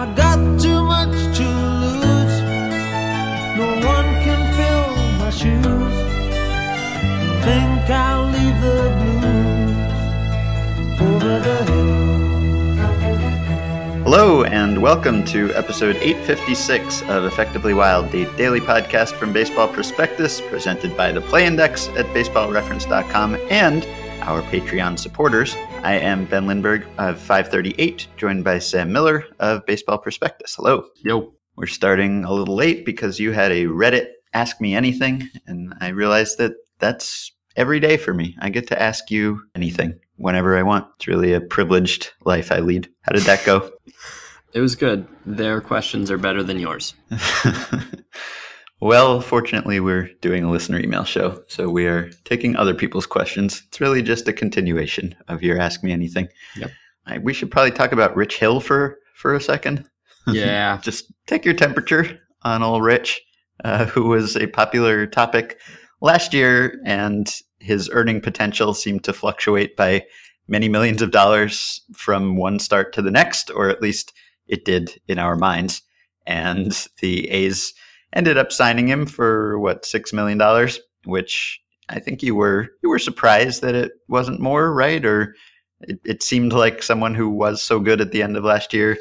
I got too much to lose. No one can fill my shoes. Think I'll leave the blues over the hill. Hello, and welcome to episode 856 of Effectively Wild, the daily podcast from Baseball Prospectus, presented by the Play Index at baseballreference.com and our Patreon supporters. I am Ben Lindbergh of 538, joined by Sam Miller of Baseball Prospectus. Hello. Yo. We're starting a little late because you had a Reddit Ask Me Anything, and I realized that that's every day for me. I get to ask you anything whenever I want. It's really a privileged life I lead. How did that go? It was good. Their questions are better than yours. well, fortunately, we're doing a listener email show, so we are taking other people's questions. It's really just a continuation of your Ask Me Anything. Yep. I, we should probably talk about Rich Hill for for a second. Yeah. just take your temperature on old Rich, uh, who was a popular topic last year, and his earning potential seemed to fluctuate by many millions of dollars from one start to the next, or at least it did in our minds. And the A's ended up signing him for what six million dollars, which I think you were you were surprised that it wasn't more, right? Or it, it seemed like someone who was so good at the end of last year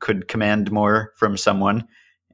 could command more from someone,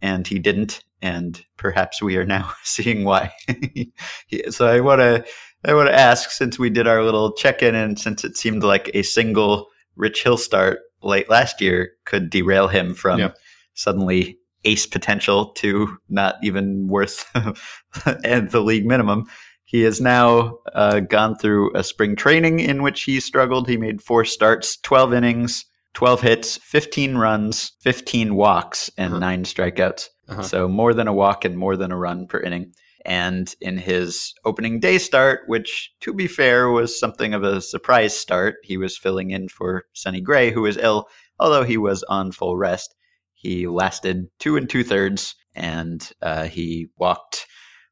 and he didn't. And perhaps we are now seeing why. so I want to I want to ask, since we did our little check in, and since it seemed like a single Rich Hill start late last year could derail him from Yeah. suddenly ace potential to not even worth and the league minimum. He has now uh, gone through a spring training in which he struggled. He made four starts, 12 innings, 12 hits, 15 runs, 15 walks, and Uh-huh. nine strikeouts. Uh-huh. So more than a walk and more than a run per inning. And in his opening day start, which to be fair was something of a surprise start, he was filling in for Sonny Gray, who was ill, although he was on full rest. He lasted two and two thirds, and uh, he walked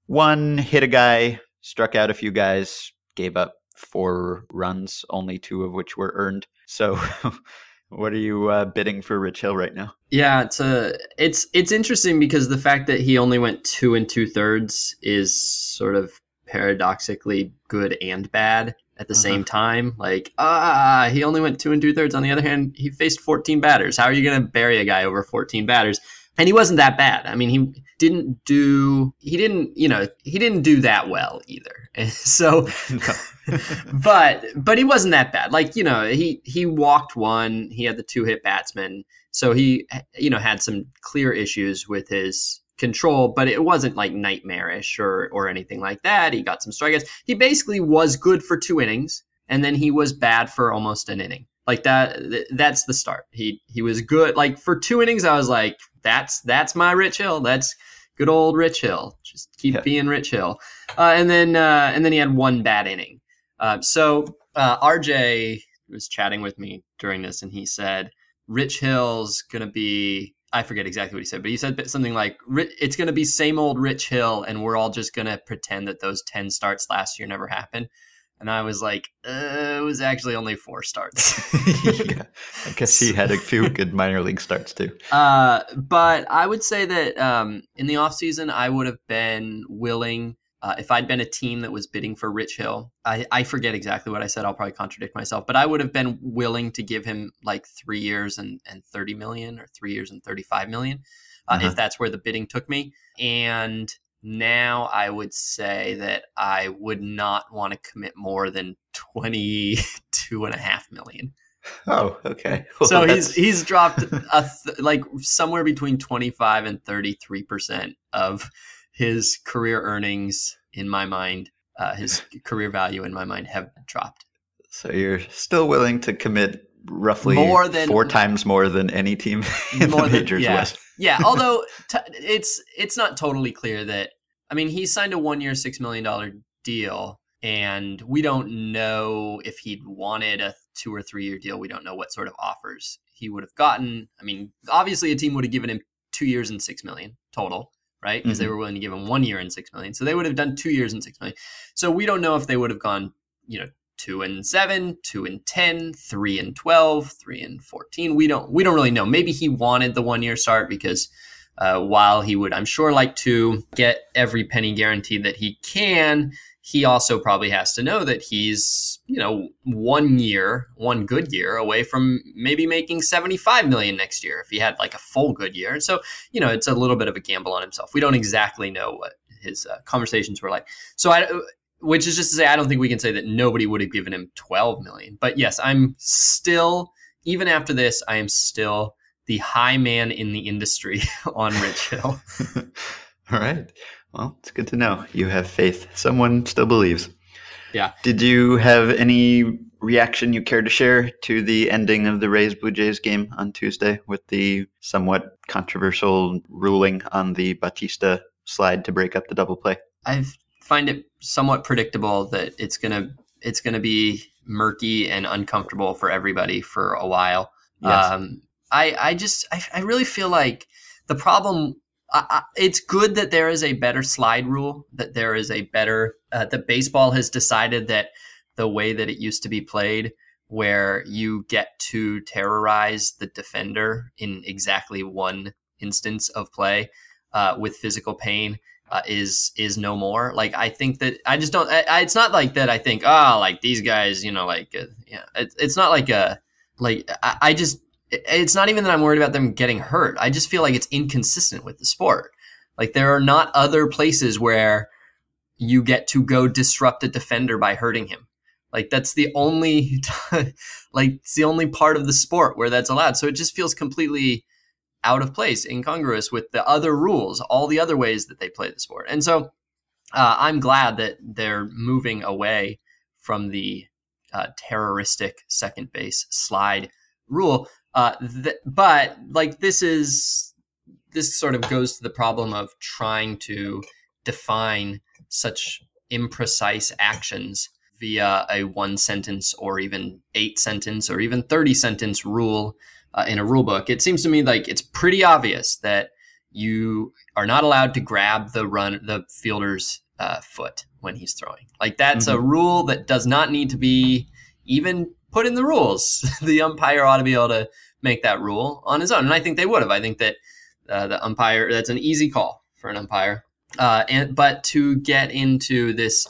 one, hit a guy, struck out a few guys, gave up four runs, only two of which were earned. So, what are you uh, bidding for Rich Hill right now? Yeah, it's a it's it's interesting because the fact that he only went two and two thirds is sort of paradoxically good and bad at the Uh-huh. same time. Like, ah, he only went two and two thirds. On the other hand, he faced 14 batters. How are you going to bury a guy over 14 batters? And he wasn't that bad. I mean, he didn't do he didn't you know he didn't do that well either. And so but but he wasn't that bad. Like you know, he he walked one. He had the two hit batsman, so he you know had some clear issues with his control, but it wasn't like nightmarish or or anything like that. He got some strikeouts. He basically was good for two innings, and then he was bad for almost an inning. Like that. th- That's the start. He he was good. Like for two innings, I was like, that's that's my Rich Hill. That's good old Rich Hill. Just keep Yeah. being Rich Hill. Uh, and then uh, and then he had one bad inning. Uh, so uh, RJ was chatting with me during this, and he said Rich Hill's gonna be. I forget exactly what he said, but he said something like, "It's gonna be same old Rich Hill, and we're all just gonna pretend that those ten starts last year never happened." And I was like, uh, "It was actually only four starts." yeah, I guess he had a few good minor league starts too. Uh, but I would say that um, in the offseason, I would have been willing, uh, if I'd been a team that was bidding for Rich Hill, I, I forget exactly what I said. I'll probably contradict myself, but I would have been willing to give him like three years and, and 30 million or three years and 35 million, uh, Uh-huh. if that's where the bidding took me. And now I would say that I would not want to commit more than 22 and a half million Oh, okay. so Well, he's that's- he's dropped a th- like somewhere between 25 and 33 percent of his career earnings in my mind uh, his career value in my mind have dropped so you're still willing to commit roughly More than- four times more than any team in the than- majors yeah. West. yeah although t- it's it's not totally clear that i mean he signed a one year six million dollar deal and we don't know if he'd wanted a two or three year deal we don't know what sort of offers he would have gotten i mean obviously a team would have given him two years and six million total right because they Mhm. were willing to give him one year and six million so they would have done two years and six million so we don't know if they would have gone you know two and seven, two and ten, three and 12, three and 14. We don't, we don't really know. Maybe he wanted the one year start because uh, while he would, I'm sure, like to get every penny guaranteed that he can, he also probably has to know that he's, you know, one year, one good year away from maybe making 75 million next year if he had like a full good year. And so, you know, it's a little bit of a gamble on himself. We don't exactly know what his uh, conversations were like. So I, which is just to say, I don't think we can say that nobody would have given him 12 million. But yes, I'm still, even after this, I am still the high man in the industry on Rich Hill. All right. Well, it's good to know. You have faith. Someone still believes. Yeah. Did you have any reaction you care to share to the ending of the Rays Blue Jays game on Tuesday with the somewhat controversial ruling on the Bautista slide to break up the double play? I find it somewhat predictable that it's gonna it's gonna be murky and uncomfortable for everybody for a while. Yes. Um, I I just I, I really feel like the problem. I, it's good that there is a better slide rule. That there is a better uh, that baseball has decided that the way that it used to be played, where you get to terrorize the defender in exactly one instance of play uh, with physical pain, uh, is is no more. Like I think that I just don't. I, it's not like that. I think oh, like these guys, you know, like uh, yeah, it, it's not like a like I, I just it's not even that I'm worried about them getting hurt. I just feel like it's inconsistent with the sport. Like there are not other places where you get to go disrupt a defender by hurting him. Like that's the only like it's the only part of the sport where that's allowed. So it just feels completely out of place, incongruous with the other rules, all the other ways that they play the sport. And so uh, I'm glad that they're moving away from the uh, terroristic second base slide rule. Uh, th- but like this is this sort of goes to the problem of trying to define such imprecise actions via a one sentence or even eight sentence or even 30 sentence rule uh, in a rule book. It seems to me like it's pretty obvious that you are not allowed to grab the run the fielder's uh, foot when he's throwing. Like that's mm-hmm. a rule that does not need to be even put in the rules. the umpire ought to be able to make that rule on his own. And I think they would have. I think that uh, the umpire, that's an easy call for an umpire. Uh, and But to get into this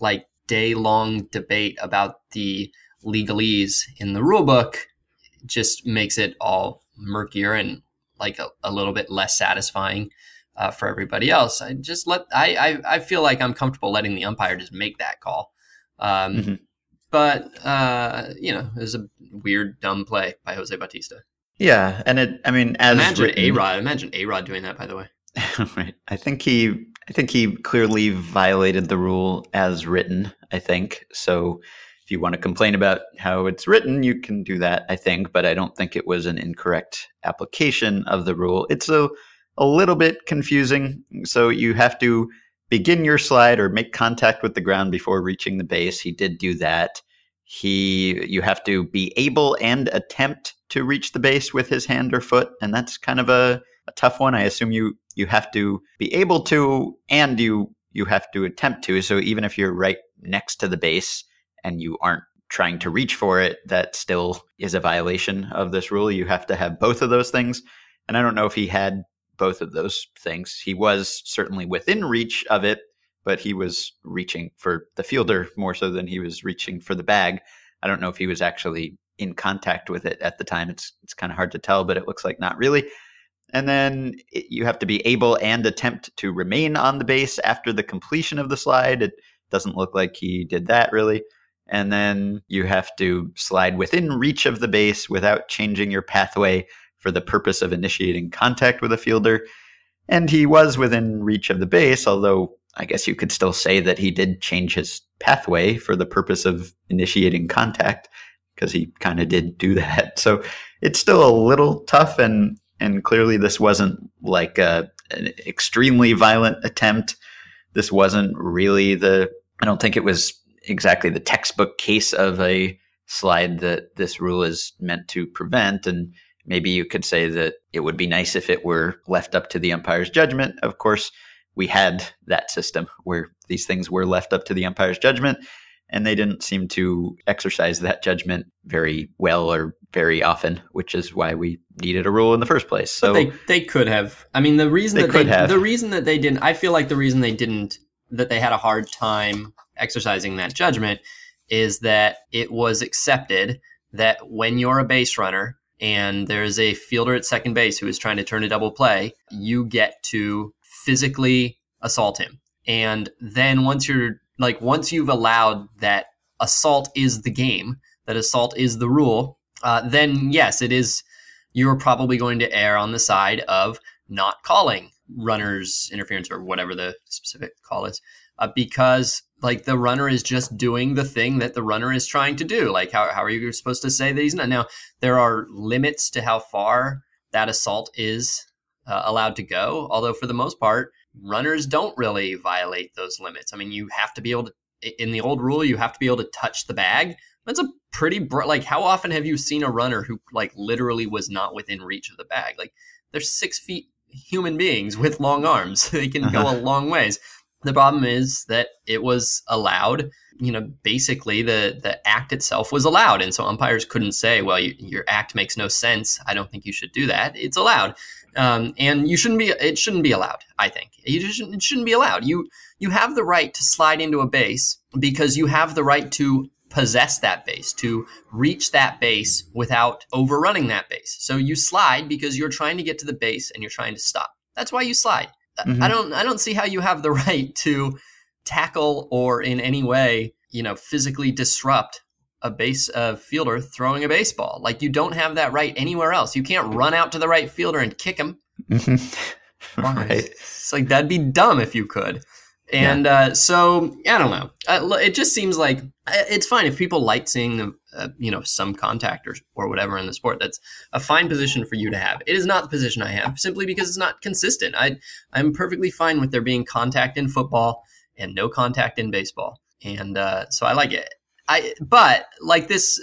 like day long debate about the legalese in the rule book just makes it all murkier and like a, a little bit less satisfying uh, for everybody else. I just let I, I, I feel like I'm comfortable letting the umpire just make that call. Um, mm-hmm. But uh, you know, it was a weird, dumb play by Jose Bautista. Yeah, and it. I mean, as imagine A Rod. Imagine A Rod doing that. By the way, right. I think he. I think he clearly violated the rule as written. I think so. If you want to complain about how it's written, you can do that. I think, but I don't think it was an incorrect application of the rule. It's a a little bit confusing. So you have to begin your slide or make contact with the ground before reaching the base. He did do that. He you have to be able and attempt to reach the base with his hand or foot, and that's kind of a, a tough one. I assume you you have to be able to and you you have to attempt to. So even if you're right next to the base and you aren't trying to reach for it, that still is a violation of this rule. You have to have both of those things. And I don't know if he had both of those things. He was certainly within reach of it, but he was reaching for the fielder more so than he was reaching for the bag. I don't know if he was actually in contact with it at the time. It's it's kind of hard to tell, but it looks like not really. And then it, you have to be able and attempt to remain on the base after the completion of the slide. It doesn't look like he did that really. And then you have to slide within reach of the base without changing your pathway for the purpose of initiating contact with a fielder. And he was within reach of the base, although I guess you could still say that he did change his pathway for the purpose of initiating contact because he kind of did do that. So it's still a little tough and and clearly this wasn't like a, an extremely violent attempt. This wasn't really the I don't think it was exactly the textbook case of a slide that this rule is meant to prevent and Maybe you could say that it would be nice if it were left up to the umpire's judgment. Of course, we had that system where these things were left up to the umpire's judgment. and they didn't seem to exercise that judgment very well or very often, which is why we needed a rule in the first place. So but they they could have. I mean, the reason They that could they have. the reason that they didn't. I feel like the reason they didn't that they had a hard time exercising that judgment is that it was accepted that when you're a base runner and there's a fielder at second base who is trying to turn a double play, you get to physically assault him. And then once you're like once you've allowed that assault is the game, that assault is the rule, uh, then yes, it is. You're probably going to err on the side of not calling runners interference or whatever the specific call is, uh, because like the runner is just doing the thing that the runner is trying to do. Like how how are you supposed to say that he's not? Now there are limits to how far that assault is uh, allowed to go. Although for the most part, runners don't really violate those limits. I mean, you have to be able to. In the old rule, you have to be able to touch the bag. That's a pretty br- like. How often have you seen a runner who like literally was not within reach of the bag? Like they're six feet human beings with long arms. they can go a long ways. The problem is that it was allowed. You know, basically the the act itself was allowed, and so umpires couldn't say, "Well, you, your act makes no sense. I don't think you should do that." It's allowed, um, and you shouldn't be. It shouldn't be allowed. I think you shouldn't, it shouldn't be allowed. You you have the right to slide into a base because you have the right to possess that base, to reach that base without overrunning that base. So you slide because you're trying to get to the base and you're trying to stop. That's why you slide. Mhm. I don't I don't see how you have the right to tackle or in any way, you know, physically disrupt a base uh, fielder throwing a baseball. Like you don't have that right anywhere else. You can't run out to the right fielder and kick him. right. It's like that'd be dumb if you could. And uh, so I don't know. Uh, it just seems like uh, it's fine if people like seeing uh, you know some contact or, or whatever in the sport. That's a fine position for you to have. It is not the position I have simply because it's not consistent. I I'm perfectly fine with there being contact in football and no contact in baseball, and uh, so I like it. I but like this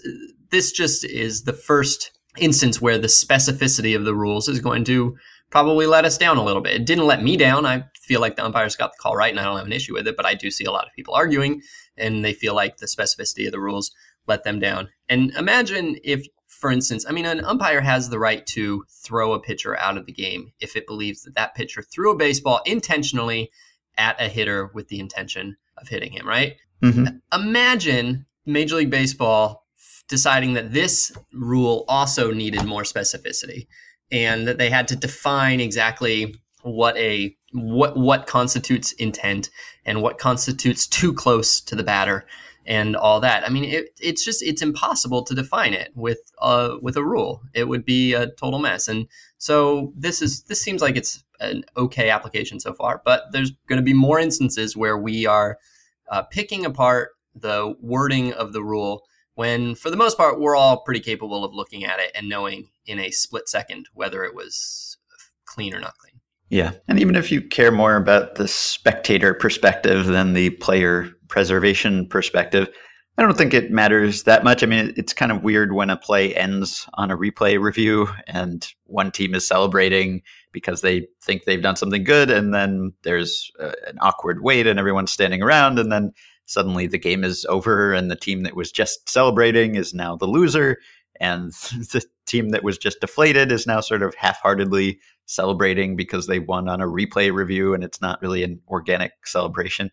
this just is the first instance where the specificity of the rules is going to probably let us down a little bit. It didn't let me down. I feel like the umpires got the call right and I don't have an issue with it, but I do see a lot of people arguing and they feel like the specificity of the rules let them down. And imagine if, for instance, I mean, an umpire has the right to throw a pitcher out of the game if it believes that that pitcher threw a baseball intentionally at a hitter with the intention of hitting him, right? Mhm. Imagine Major League Baseball f- deciding that this rule also needed more specificity and that they had to define exactly what a what what constitutes intent and what constitutes too close to the batter and all that. I mean, it, it's just it's impossible to define it with uh with a rule. It would be a total mess. And so this is this seems like it's an okay application so far, but there's going to be more instances where we are uh, picking apart the wording of the rule when for the most part we're all pretty capable of looking at it and knowing in a split second whether it was clean or not clean. Yeah. And even if you care more about the spectator perspective than the player preservation perspective, I don't think it matters that much. I mean, it's kind of weird when a play ends on a replay review and one team is celebrating because they think they've done something good, and then there's uh, an awkward wait and everyone's standing around, and then suddenly the game is over and the team that was just celebrating is now the loser, and the team that was just deflated is now sort of half-heartedly celebrating because they won on a replay review and it's not really an organic celebration.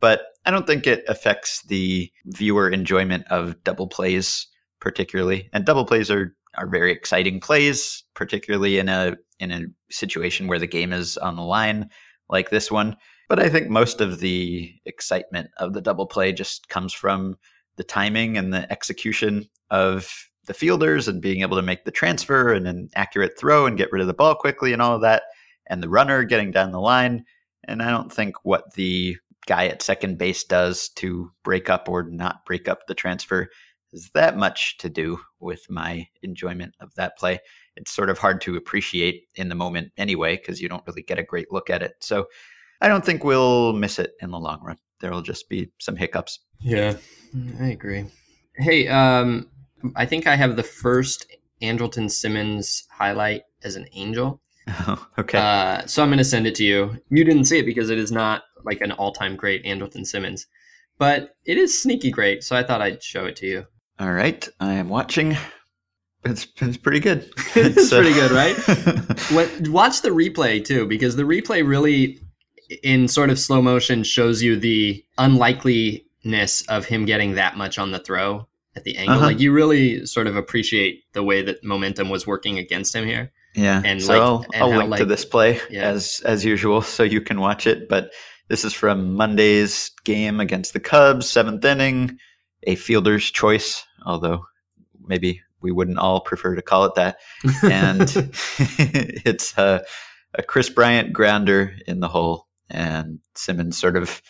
But I don't think it affects the viewer enjoyment of double plays particularly. And double plays are are very exciting plays, particularly in a in a situation where the game is on the line like this one. But I think most of the excitement of the double play just comes from the timing and the execution of the fielders and being able to make the transfer and an accurate throw and get rid of the ball quickly and all of that, and the runner getting down the line. And I don't think what the guy at second base does to break up or not break up the transfer has that much to do with my enjoyment of that play. It's sort of hard to appreciate in the moment anyway, because you don't really get a great look at it. So I don't think we'll miss it in the long run. There will just be some hiccups. Yeah, I agree. Hey, um, I think I have the first Andrelton Simmons highlight as an angel. okay. Uh, so I'm going to send it to you. You didn't see it because it is not like an all-time great Andrelton Simmons. but it is sneaky great. So I thought I'd show it to you. All right, I am watching. It's, it's pretty good. It's So- pretty good, right? What, watch the replay too, because the replay really, in sort of slow motion, shows you the unlikeliness of him getting that much on the throw at the angle. Uh-huh. Like you really sort of appreciate the way that momentum was working against him here. Yeah, And, so like- I'll, and I'll how, link to this play Yeah. as as usual, so you can watch it. But this is from Monday's game against the Cubs, seventh inning, a fielder's choice. Although maybe we wouldn't all prefer to call it that. And it's a, a Kris Bryant grounder in the hole, and Simmons sort of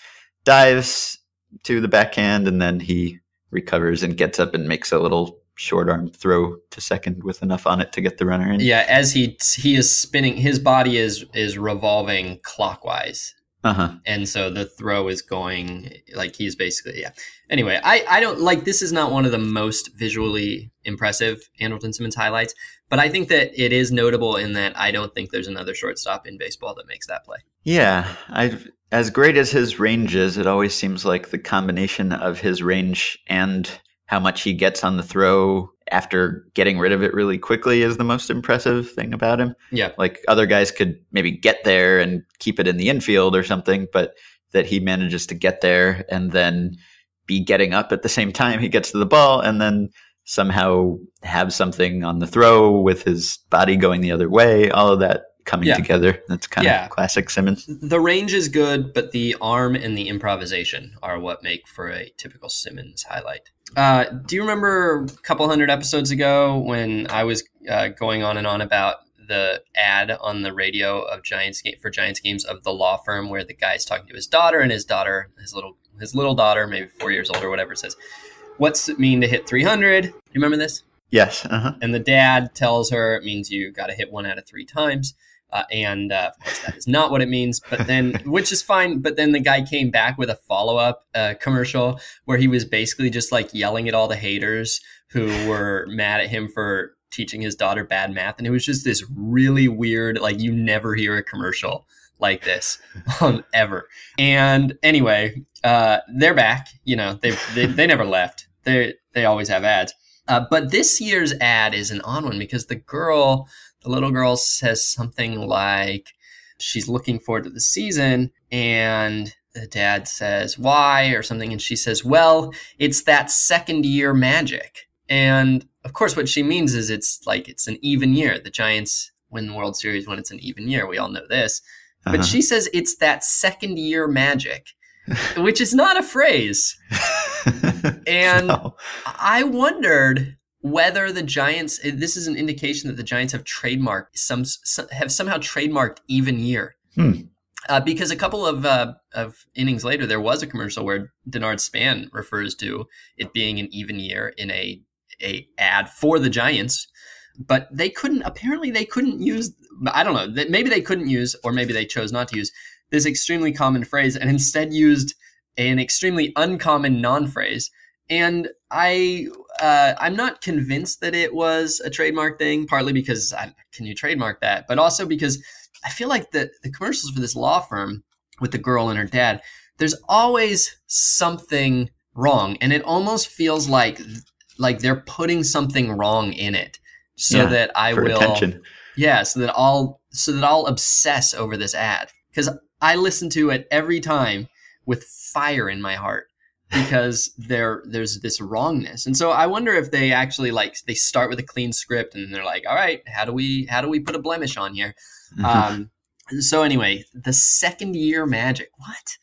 dives to the backhand, and then he recovers and gets up and makes a little short arm throw to second with enough on it to get the runner in. Yeah, as he he is spinning, his body is is revolving clockwise, Uh huh. and so the throw is going like he's basically yeah. Anyway, I I don't like this is not one of the most visually impressive Andrelton Simmons highlights, but I think that it is notable in that I don't think there's another shortstop in baseball that makes that play. Yeah, I as great as his range is, it always seems like the combination of his range and how much he gets on the throw after getting rid of it really quickly is the most impressive thing about him. Yeah. Like other guys could maybe get there and keep it in the infield or something, but that he manages to get there and then be getting up at the same time he gets to the ball and then somehow have something on the throw with his body going the other way, all of that coming Yeah. together. That's kind Yeah. of classic Simmons. The range is good, but the arm and the improvisation are what make for a typical Simmons highlight. Uh, do you remember a couple hundred episodes ago when I was uh, going on and on about the ad on the radio of Giants game for Giants games of the law firm where the guy's talking to his daughter and his daughter, his little his little daughter, maybe four years old or whatever, says, "What's it mean to hit 300?" You remember this? Yes. Uh-huh. And the dad tells her it means you got to hit one out of three times. Uh, and uh, of course, that is not what it means. But then, which is fine. But then the guy came back with a follow up uh, commercial where he was basically just like yelling at all the haters who were mad at him for teaching his daughter bad math. And it was just this really weird, like, you never hear a commercial like this um, ever. And anyway, uh, they're back. You know, they they they never left. They they always have ads. Uh, but this year's ad is an on one because the girl, the little girl, says something like she's looking forward to the season, and the dad says why or something, and she says, "Well, it's that second year magic." And of course, what she means is it's like it's an even year. The Giants win the World Series when it's an even year. We all know this. But Uh-huh. she says it's that second year magic, which is not a phrase. And No. I wondered whether the Giants. This is an indication that the Giants have trademarked some, some have somehow trademarked even year. Hmm. Uh, because a couple of uh, of innings later, there was a commercial where Denard Span refers to it being an even year in a a ad for the Giants, but they couldn't. Apparently, they couldn't use. I don't know. that- Maybe they couldn't use, or maybe they chose not to use this extremely common phrase, and instead used an extremely uncommon non-phrase. And I, uh, I'm not convinced that it was a trademark thing. Partly because I, can you trademark that, but also because I feel like the the commercials for this law firm with the girl and her dad, there's always something wrong, and it almost feels like like they're putting something wrong in it, so Yeah, that I will attention. yeah, so that I'll so that I'll obsess over this ad because I listen to it every time with fire in my heart because there there's this wrongness. And so I wonder if they actually like they start with a clean script and they're like, "All right, how do we how do we put a blemish on here?" Mhm. Um so anyway, the second year magic. What?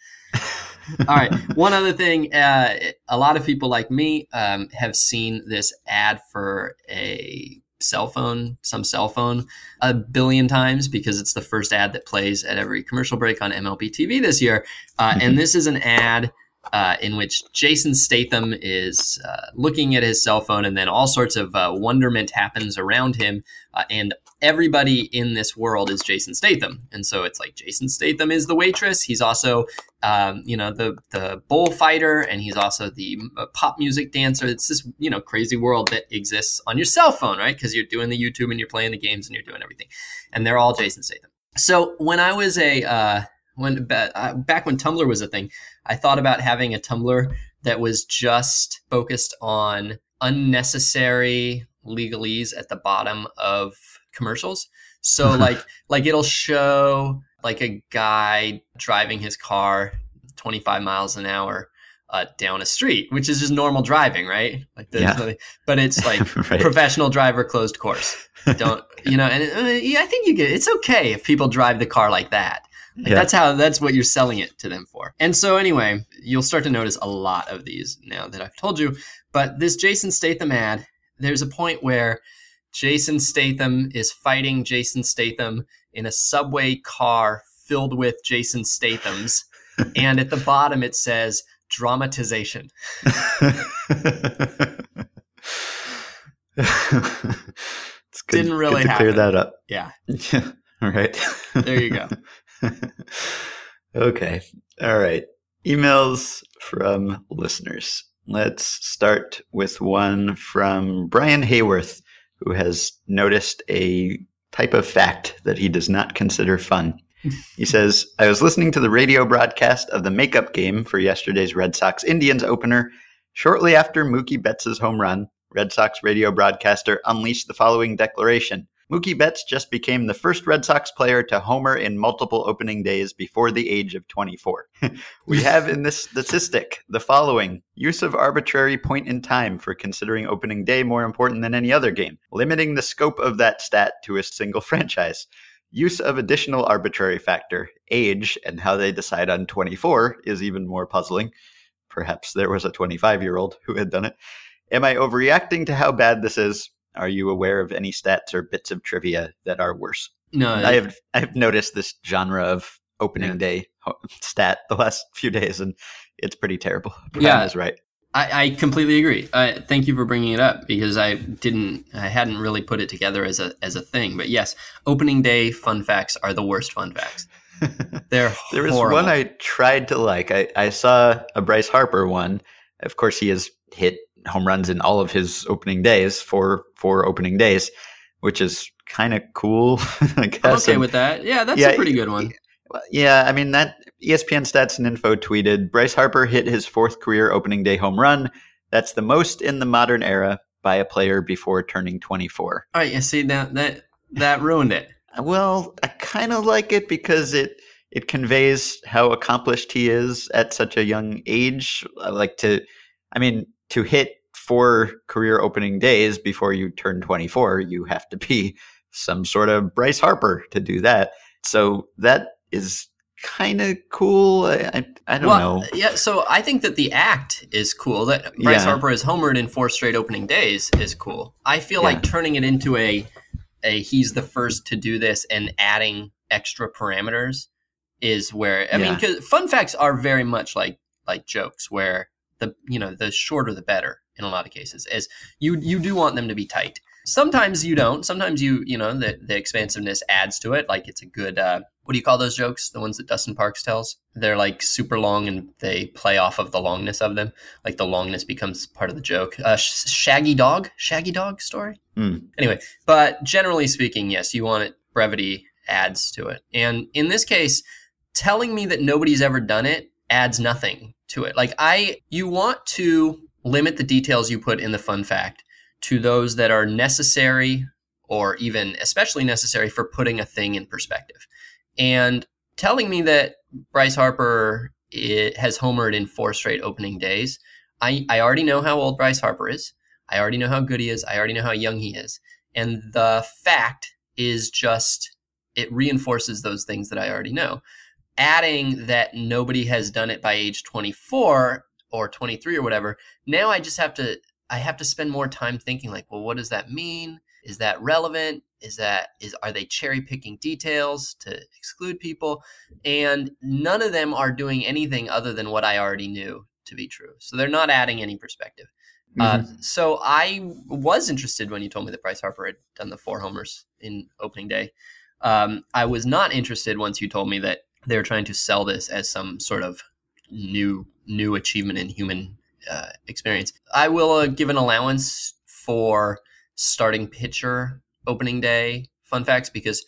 All right. One other thing, uh, a lot of people like me um, have seen this ad for a cell phone, some cell phone, a billion times because it's the first ad that plays at every commercial break on MLB TV this year. Uh, and this is an ad uh, in which Jason Statham is uh, looking at his cell phone, and then all sorts of uh, wonderment happens around him, uh, and everybody in this world is Jason Statham. And so it's like Jason Statham is the waitress. He's also, um, you know, the the bullfighter, and he's also the uh, pop music dancer. It's this you know crazy world that exists on your cell phone, right? Because you're doing the YouTube and you're playing the games and you're doing everything, and they're all Jason Statham. So when I was a when back when Tumblr was a thing, I thought about having a Tumblr that was just focused on unnecessary legalese at the bottom of commercials. So like like it'll show like a guy driving his car 25 miles an hour uh, down a street, which is just normal driving, right? Like there's Yeah. nothing, but it's like right. professional driver closed course. Don't you know? And uh, yeah, I think you get it's okay if people drive the car like that. Like Yeah. That's how that's what you're selling it to them for. And so anyway, you'll start to notice a lot of these now that I've told you. But this Jason Statham ad, there's a point where Jason Statham is fighting Jason Statham in a subway car filled with Jason Stathams, and at the bottom it says dramatization. it's good, Didn't really good to clear that up. Yeah, All right. there you go. okay. All right. Emails from listeners. Let's start with one from Brian Hayworth, who has noticed a type of fact that he does not consider fun. He says, I was listening to the radio broadcast of the makeup game for yesterday's Red Sox Indians opener. Shortly after Mookie Betts' home run, Red Sox radio broadcaster unleashed the following declaration Mookie Betts just became the first Red Sox player to homer in multiple opening days before the age of 24. we have in this statistic the following use of arbitrary point in time for considering opening day more important than any other game, limiting the scope of that stat to a single franchise. Use of additional arbitrary factor, age, and how they decide on 24 is even more puzzling. Perhaps there was a 25 year old who had done it. Am I overreacting to how bad this is? Are you aware of any stats or bits of trivia that are worse? No, I have I have noticed this genre of opening Yeah. day stat the last few days, and it's pretty terrible. Yeah. is right. I, I completely agree. Uh, thank you for bringing it up because I didn't, I hadn't really put it together as a as a thing. But yes, opening day fun facts are the worst fun facts. They're There was one I tried to like. I, I saw a Bryce Harper one. Of course, he has hit home runs in all of his opening days for four opening days, which is kind of cool. I guess. I'm okay And- with that. Yeah, that's Yeah, a pretty good one. Yeah, I mean that ESPN Stats and Info tweeted Bryce Harper hit his fourth career opening day home run. That's the most in the modern era by a player before turning 24. All right, you see that that that ruined it. Well, I kind of like it because it it conveys how accomplished he is at such a young age. I like to, I mean, to hit four career opening days before you turn 24, you have to be some sort of Bryce Harper to do that. So that is kind of cool. I, I, don't well, know. yeah. So I think that the act is cool. That Bryce Yeah. Harper has homered in four straight opening days is cool. I feel Yeah. like turning it into a a he's the first to do this and adding extra parameters is where I mean, because fun facts are very much like like jokes, where the you know the shorter the better in a lot of cases. As you you do want them to be tight. Sometimes you don't. Sometimes you you know the the expansiveness adds to it. Like it's a good uh, what do you call those jokes? The ones that Dustin Parkes tells. They're like super long and they play off of the longness of them. Like the longness becomes part of the joke. Uh, Sh- Shaggy Dog, Shaggy Dog story. Hmm. Anyway, but generally speaking, yes, you want it. Brevity adds to it, and in this case, telling me that nobody's ever done it adds nothing to it. Like I, you want to limit the details you put in the fun fact to those that are necessary or even especially necessary for putting a thing in perspective. And telling me that Bryce Harper i has homered in four straight opening days, I, I already know how old Bryce Harper is. I already know how good he is. I already know how young he is. And the fact is just, it reinforces those things that I already know. Adding that nobody has done it by age 24 or 23 or whatever, now I just have to, I have to spend more time thinking like, well, what does that mean? Is that relevant? Is that, is, are they cherry picking details to exclude people? And none of them are doing anything other than what I already knew to be true. So they're not adding any perspective. Uh, Mhm. so I was interested when you told me that Bryce Harper had done the four homers in opening day. Um, I was not interested once you told me that they were trying to sell this as some sort of new new achievement in human uh, experience. I will uh, give an allowance for starting pitcher opening day fun facts because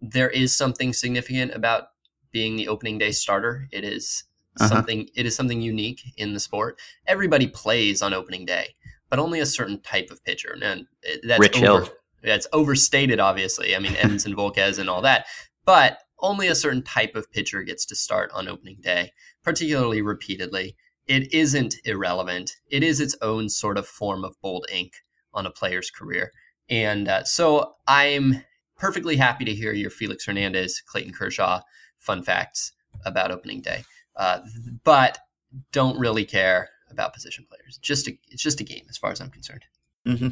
there is something significant about being the opening day starter. It is Uh-huh. something. It is something unique in the sport. Everybody plays on opening day, but only a certain type of pitcher. And that's Rich over, Hill. That's overstated, obviously. I mean, Evans and Volquez and all that, but only a certain type of pitcher gets to start on opening day, particularly repeatedly. It isn't irrelevant. It is its own sort of form of bold ink on a player's career. And uh, so I'm perfectly happy to hear your Felix Hernandez, Clayton Kershaw fun facts about opening day. Uh, but don't really care about position players. Just a, it's just a game as far as I'm concerned. hmm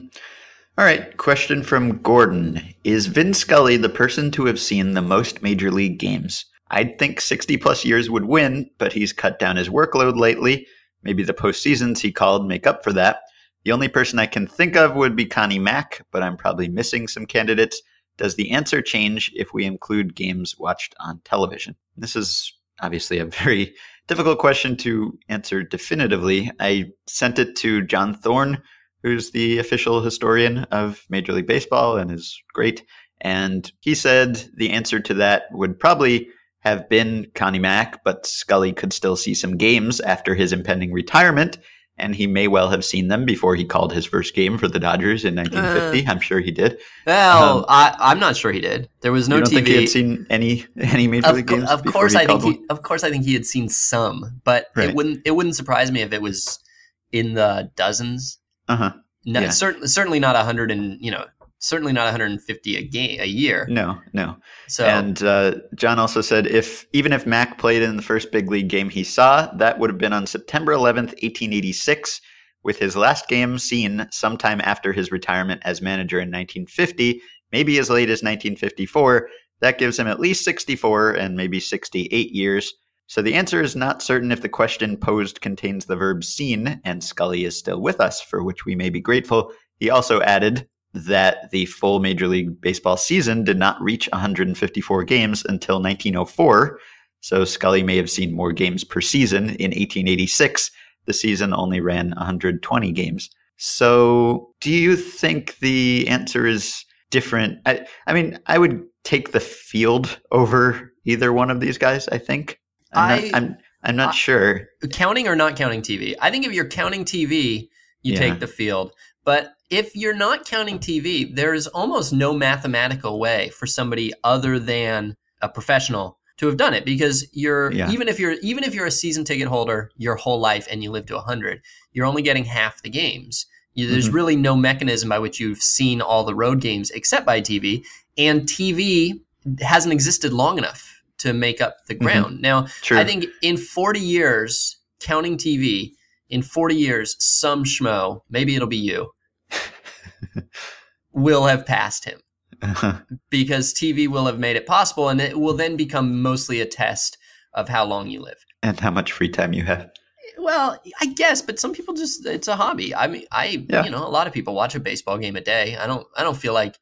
All right. Question from Gordon Is Vin Scully the person to have seen the most major league games? I'd think 60 plus years would win, but he's cut down his workload lately. Maybe the postseasons he called make up for that. The only person I can think of would be Connie Mack, but I'm probably missing some candidates. Does the answer change if we include games watched on television? This is obviously a very difficult question to answer definitively. I sent it to John Thorn, who's the official historian of Major League Baseball and is great. And he said the answer to that would probably have been Connie Mack, but Scully could still see some games after his impending retirement. And he may well have seen them before he called his first game for the Dodgers in 1950. I'm sure he did. Well, Um, I, I'm not sure he did. There was no you don't TV. think he had seen any any major of, league co- games? of course, I think he, of course I think he had seen some, but Right. it wouldn't it wouldn't surprise me if it was in the dozens. Uh-huh. No, Yeah. certainly certainly not hundred and you know certainly not 150 a game a year. No, no. So And uh, John also said if even if Mack played in the first big league game he saw, that would have been on September 11th, 1886, with his last game seen sometime after his retirement as manager in 1950, maybe as late as 1954. That gives him at least 64 and maybe 68 years. So the answer is not certain if the question posed contains the verb seen, and Scully is still with us, for which we may be grateful. He also added that the full Major League Baseball season did not reach 154 games until 1904. So Scully may have seen more games per season. In 1886, the season only ran 120 games. So do you think the answer is different? I, I mean, I would take the field over either one of these guys, I think. I'm I- not, I'm, I'm not I- sure. counting or not counting TV? I think if you're counting TV, you Yeah. take the field. But if you're not counting TV, there is almost no mathematical way for somebody other than a professional to have done it because you're Yeah. even if you're even if you're a season ticket holder your whole life and you live to 100, you're only getting half the games. You, there's Mhm. really no mechanism by which you've seen all the road games except by TV, and TV hasn't existed long enough to make up the Mhm. ground. Now, True. I think in 40 years, counting TV, in 40 years, some schmo, maybe it'll be you, will have passed him because TV will have made it possible and it will then become mostly a test of how long you live. and how much free time you have. Well, I guess, but some people just it's a hobby. I mean, I Yeah. you know, a lot of people watch a baseball game a day. I don't I don't feel like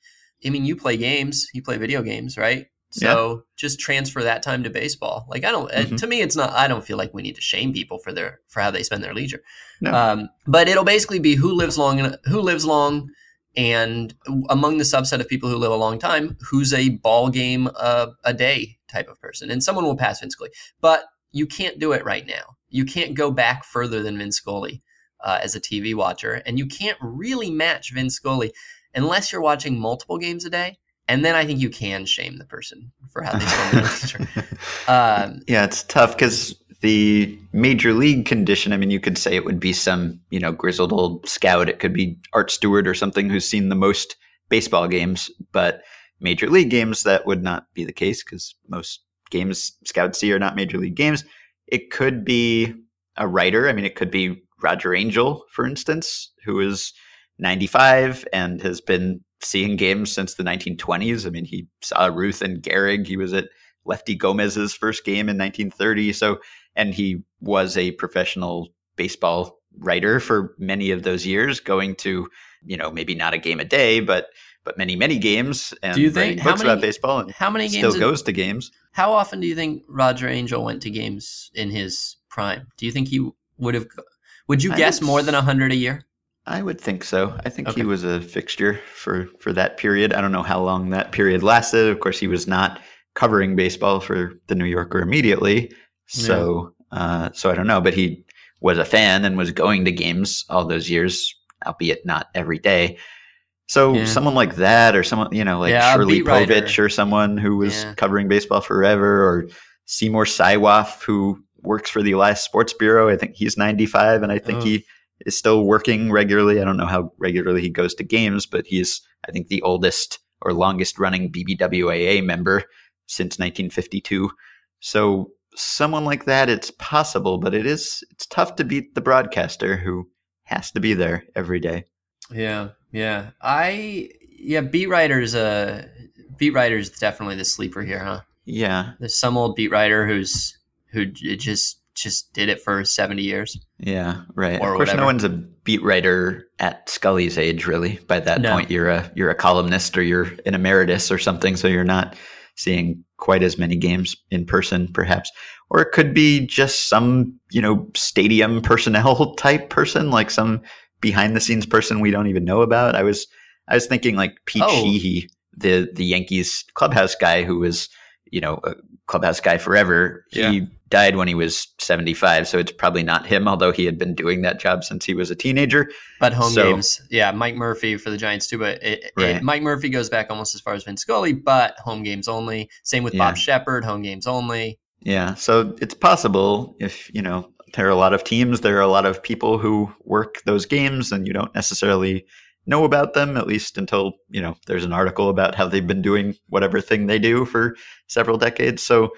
I mean, you play games, you play video games, right? So just transfer that time to baseball. Like I don't Mhm. to me it's not I don't feel like we need to shame people for their for how they spend their leisure. No. Um, but it'll basically be who lives long and who lives long and among the subset of people who live a long time, who's a ball game uh, a day type of person. And someone will pass Vin Scully. But you can't do it right now. You can't go back further than Vin Scully uh, as a TV watcher, and you can't really match Vin Scully unless you're watching multiple games a day. And then I think you can shame the person for how they spend their leisure. Um, Yeah, it's tough because the major league condition. I mean, you could say it would be some, you know, grizzled old scout. It could be Art Stewart or something who's seen the most baseball games. But major league games, that would not be the case because most games scouts see are not major league games. It could be a writer. I mean, it could be Roger Angell, for instance, who is 95 and has been seeing games since the 1920s. I mean, he saw Ruth and Gehrig. He was at Lefty Gomez's first game in 1930. So, and he was a professional baseball writer for many of those years, going to, you know, maybe not a game a day, but but many many games and Do you think- books many- about baseball and how many still goes to games. how often do you think Roger Angell went to games in his prime? Do you think he would have? Would you I guess more than hundred a year? I would think so. I think Okay. he was a fixture for for that period. I don't know how long that period lasted. Of course, he was not covering baseball for the New Yorker immediately. So, uh, so I don't know, but he was a fan and was going to games all those years, albeit not every day. So Yeah. someone like that, or someone you know, like Yeah, Shirley. Povich, or someone who was Yeah. covering baseball forever, or Seymour Siwoff, who works for the Elias Sports Bureau. I think he's 95, and I think Oh. he is still working regularly. I don't know how regularly he goes to games, but he's I think the oldest or longest running BBWAA member since 1952. So someone like that, it's possible, but it is it's tough to beat the broadcaster who has to be there every day. Yeah, yeah. I yeah, beat writers. Uh, beat writers definitely the sleeper here, huh? Yeah, There's some old beat writer who's who just just did it for seventy years. yeah, right. Or of course, whatever. no one's a beat writer at Scully's age, really. By that No. point, you're a you're a columnist or you're an emeritus or something, so you're not seeing quite as many games in person, perhaps. Or it could be just some you know stadium personnel type person, like some behind the scenes person we don't even know about. I was I was thinking like Pete Oh. Sheehy, the the Yankees clubhouse guy who was you know a clubhouse guy forever. He Yeah. Died when he was 75, so it's probably not him, although he had been doing that job since he was a teenager. But home So- games, yeah, Mike Murphy for the Giants too. But it, it- Mike Murphy goes back almost as far as Vin Scully, but home games only. Same with Bob Yeah. Sheppard, home games only. Yeah, so it's possible if, you know, there are a lot of teams, there are a lot of people who work those games and you don't necessarily know about them at least until, you know, there's an article about how they've been doing whatever thing they do for several decades. So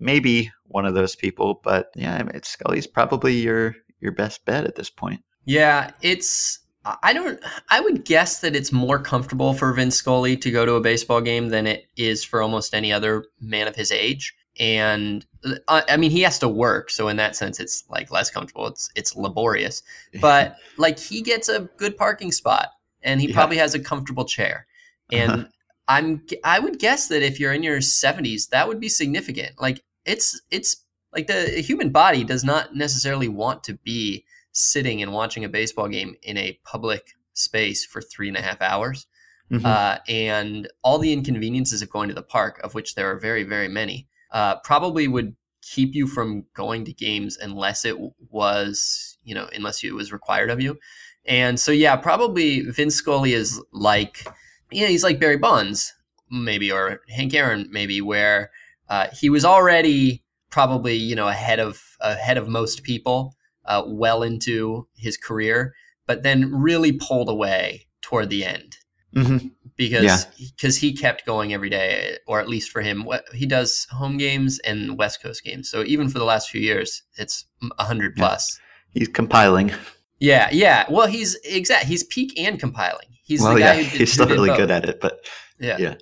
maybe one of those people, but yeah, Scully's probably your your best bet at this point. Yeah, it's. I don't. I would guess that it's more comfortable for Vin Scully to go to a baseball game than it is for almost any other man of his age. And uh, I mean, he has to work, so in that sense, it's like less comfortable. It's it's laborious, but like he gets a good parking spot, and he Yeah. probably has a comfortable chair. And Uh-huh. I'm I would guess that if you're in your 70s, that would be significant. Like it's it's like the human body does not necessarily want to be sitting and watching a baseball game in a public space for three and a half hours. Mhm. Uh, and all the inconveniences of going to the park, of which there are very, very many, uh, probably would keep you from going to games unless it was, you know, unless it was required of you. And so, yeah, probably Vin Scully is like, yeah, he's like Barry Bonds, maybe, or Hank Aaron, maybe, where uh, he was already probably, you know, ahead of ahead of most people, uh, well into his career, but then really pulled away toward the end Mhm. because Yeah. because he kept going every day, or at least for him, he does home games and West Coast games. So even for the last few years, it's a hundred Yeah. plus. He's compiling. Yeah, yeah. Well, he's exact. He's peak and compiling. He's well, the guy yeah, who did, he's still really both. good at it, but Yeah. Yeah.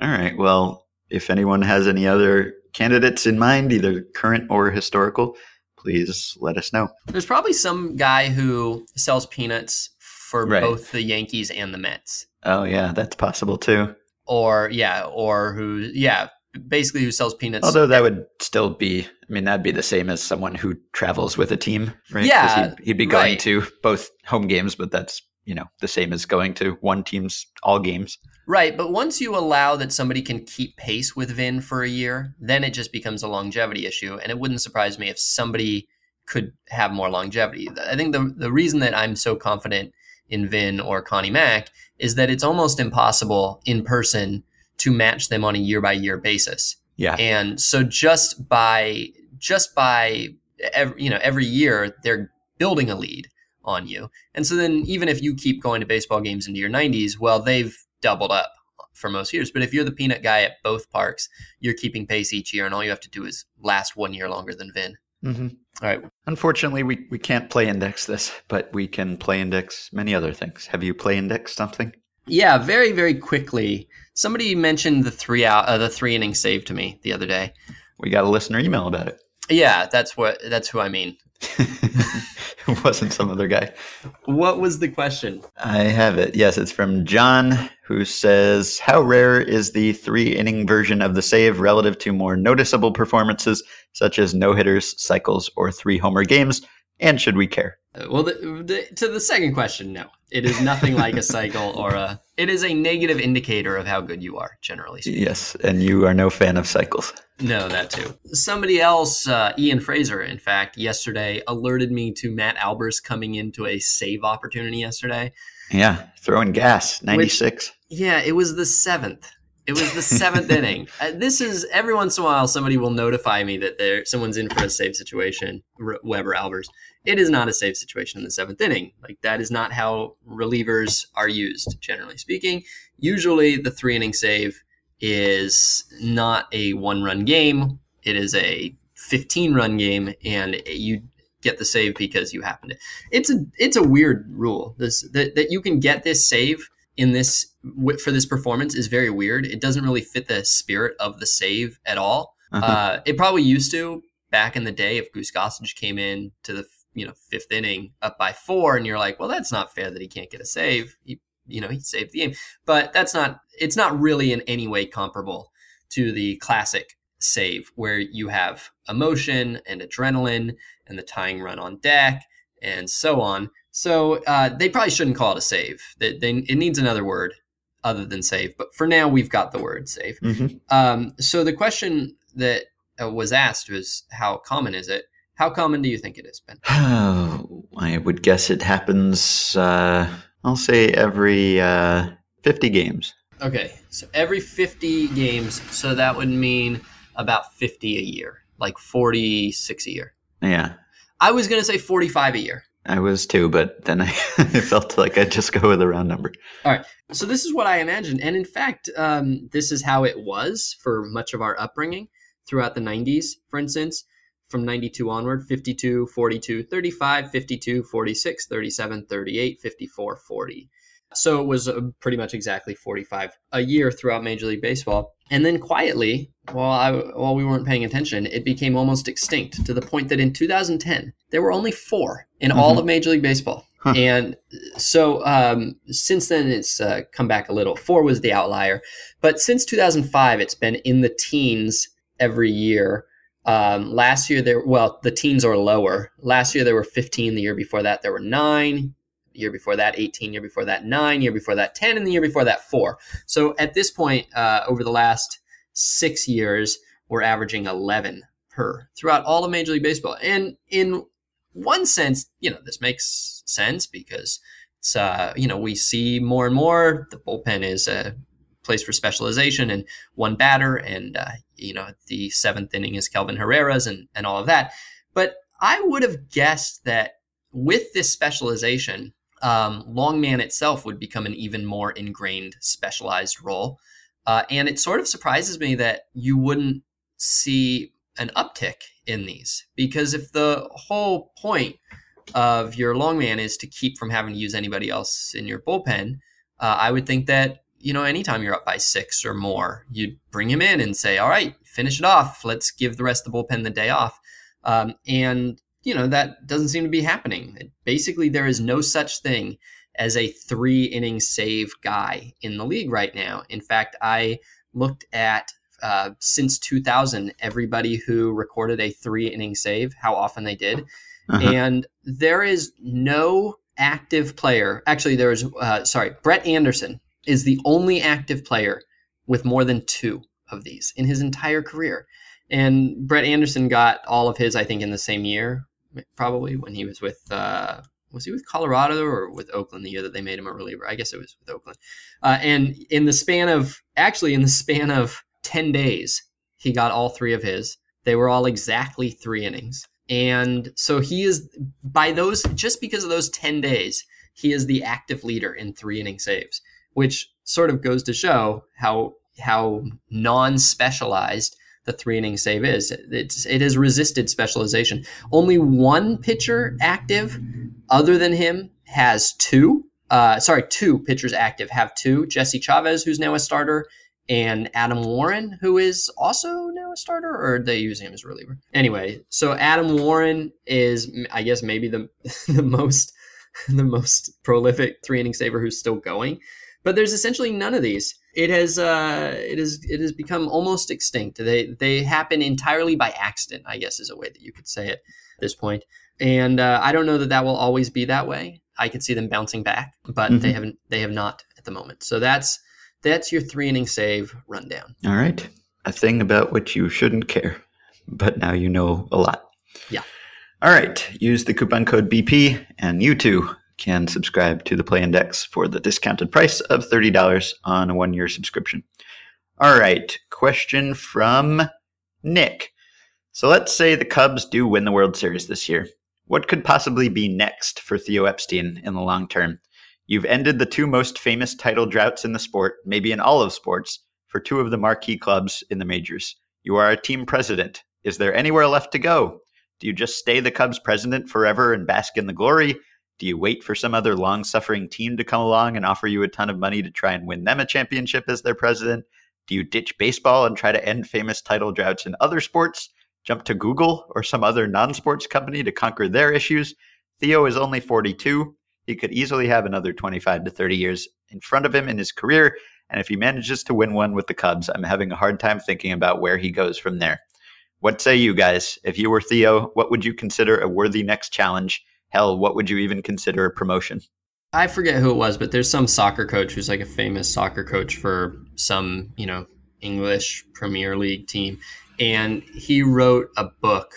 All right. Well, if anyone has any other candidates in mind, either current or historical, please let us know. There's probably some guy who sells peanuts for Right. both the Yankees and the Mets. Oh, yeah, that's possible too. Or yeah, or who yeah, basically who sells peanuts. Although that would still be, I mean, that'd be the same as someone who travels with a team, right? Yeah, He'd, he'd be going right. to both home games, but that's, you know, the same as going to one team's all games. Right, but once you allow that somebody can keep pace with Vin for a year, then it just becomes a longevity issue. And it wouldn't surprise me if somebody could have more longevity. I think the the reason that I'm so confident in Vin or Connie Mack is that it's almost impossible in person to match them on a year by year basis. Yeah. And so just by just by every, you know every year they're building a lead on you. And so then even if you keep going to baseball games into your 90s, well they've doubled up for most years. But if you're the peanut guy at both parks, you're keeping pace each year and all you have to do is last one year longer than Vin. hmm All right. Unfortunately, we, we can't play index this, but we can play index many other things. Have you play index something? Yeah, very very quickly. Somebody mentioned the 3 out uh, the 3 inning save to me the other day. We got a listener email about it. Yeah, that's what that's who I mean. it wasn't some other guy. What was the question? I have it. Yes, it's from John, who says, How rare is the three inning version of the save relative to more noticeable performances such as no hitters, cycles, or three homer games? And should we care? Uh, Well, the, the, to the second question, no. It is nothing like a cycle or a. It is a negative indicator of how good you are, generally speaking. Yes, and you are no fan of cycles. No, that too. Somebody else, uh, Ian Fraser, in fact, yesterday alerted me to Matt Albers coming into a save opportunity yesterday. Yeah, throwing gas, 96. Yeah, it was the seventh. It was the seventh inning. Uh, this is every once in a while somebody will notify me that there someone's in for a save situation. R- Weber Albers. It is not a save situation in the seventh inning. Like that is not how relievers are used, generally speaking. Usually, the three inning save is not a one run game. It is a 15 run game, and you get the save because you happen to. It's a it's a weird rule. This that, that you can get this save in this for this performance is very weird. It doesn't really fit the spirit of the save at all. Uh-huh. Uh, it probably used to back in the day if Goose Gossage came in to the you know fifth inning up by four, and you're like, well, that's not fair that he can't get a save. He, you know, he saved the game, but that's not. It's not really in any way comparable to the classic save where you have emotion and adrenaline and the tying run on deck and so on. So uh, they probably shouldn't call it a save. They, they, it needs another word other than save. But for now, we've got the word save. Mhm. Um, so the question that uh, was asked was, how common is it? How common do you think it is, Ben? I would guess it happens, uh, I'll say every uh, 50 games. Okay, so every 50 games, so that would mean about 50 a year, like 46 a year. Yeah, I was going to say 45 a year. I was too, but then I, I felt like I'd just go with a round number. All right. So this is what I imagined, and in fact, um, this is how it was for much of our upbringing throughout the 90s. For instance, from 92 onward, 52, 42, 35, 52, 46, 37, 38, 54, 40. So it was uh, pretty much exactly 45 a year throughout Major League Baseball. And then quietly, while I while we weren't paying attention, it became almost extinct to the point that in 2010 there were only four in all Mhm. of Major League Baseball. Huh. And so um, since then, it's uh, come back a little. Four was the outlier, but since 2005, it's been in the teens every year. Um, last year there, well, the teens are lower. Last year there were 15. The year before that there were nine. The year before that 18. Year before that nine. Year before that 10. And the year before that four. So at this point, uh, over the last six years, we're averaging 11 per throughout all of Major League Baseball. And in one sense, you know, this makes sense because it's, uh, you know, we see more and more the bullpen is a place for specialization and one batter. And, uh, you know, the seventh inning is Kelvin Herrera's and, and all of that. But I would have guessed that with this specialization, um, longman itself would become an even more ingrained specialized role. Uh, and it sort of surprises me that you wouldn't see an uptick in these because if the whole point of your longman is to keep from having to use anybody else in your bullpen, uh, I would think that you know anytime you're up by six or more, you'd bring him in and say, "All right, finish it off. Let's give the rest of the bullpen the day off." Um, and you know that doesn't seem to be happening. Basically, there is no such thing as a three inning save guy in the league right now. In fact, I looked at uh, since 2000 everybody who recorded a three inning save, how often they did, Uh-huh. and there is no active player. Actually, there is. Uh, sorry, Brett Anderson is the only active player with more than two of these in his entire career. And Brett Anderson got all of his, I think, in the same year, probably when he was with. Uh, was he with Colorado or with Oakland the year that they made him a reliever? I guess it was with Oakland. Uh, and in the span of, actually, in the span of 10 days, he got all three of his. They were all exactly three innings. And so he is, by those, just because of those 10 days, he is the active leader in three inning saves, which sort of goes to show how, how non specialized the three inning save is. It's, it has resisted specialization. Only one pitcher active other than him has two. Uh, sorry, two pitchers active have two. Jesse Chavez, who's now a starter, and Adam Warren, who is also now a starter, or are they using him as a reliever? Anyway, so Adam Warren is, I guess, maybe the the most the most prolific three inning saver who's still going. But there's essentially none of these. It has uh, it is it has become almost extinct. They they happen entirely by accident. I guess is a way that you could say it at this point. and uh, I don't know that that will always be that way. I could see them bouncing back, but Mhm. they haven't. They have not at the moment. So that's that's your three inning save rundown. All right. A thing about which you shouldn't care, but now you know a lot. Yeah. All right. Use the coupon code BP, and you too can subscribe to the Play Index for the discounted price of $30 on a one year subscription. All right. Question from Nick. So let's say the Cubs do win the World Series this year. What could possibly be next for Theo Epstein in the long term? You've ended the two most famous title droughts in the sport, maybe in all of sports, for two of the marquee clubs in the majors. You are a team president. Is there anywhere left to go? Do you just stay the Cubs president forever and bask in the glory? Do you wait for some other long suffering team to come along and offer you a ton of money to try and win them a championship as their president? Do you ditch baseball and try to end famous title droughts in other sports? Jump to Google or some other non sports company to conquer their issues? Theo is only 42. He could easily have another 25 to 30 years in front of him in his career. And if he manages to win one with the Cubs, I'm having a hard time thinking about where he goes from there. What say you guys? If you were Theo, what would you consider a worthy next challenge? Hell, what would you even consider a promotion? I forget who it was, but there's some soccer coach who's like a famous soccer coach for some, you know, English Premier League team. And he wrote a book.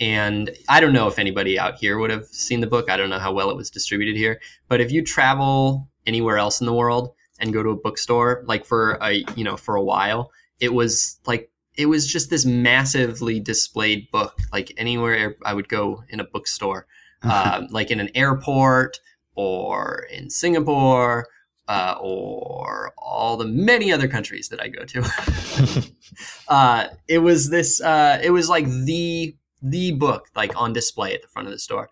And I don't know if anybody out here would have seen the book. I don't know how well it was distributed here. But if you travel anywhere else in the world and go to a bookstore, like for a, you know, for a while, it was like, it was just this massively displayed book. Like anywhere I would go in a bookstore, uh, like in an airport or in Singapore uh, or all the many other countries that I go to. uh, it was this. Uh, it was like the the book like on display at the front of the store,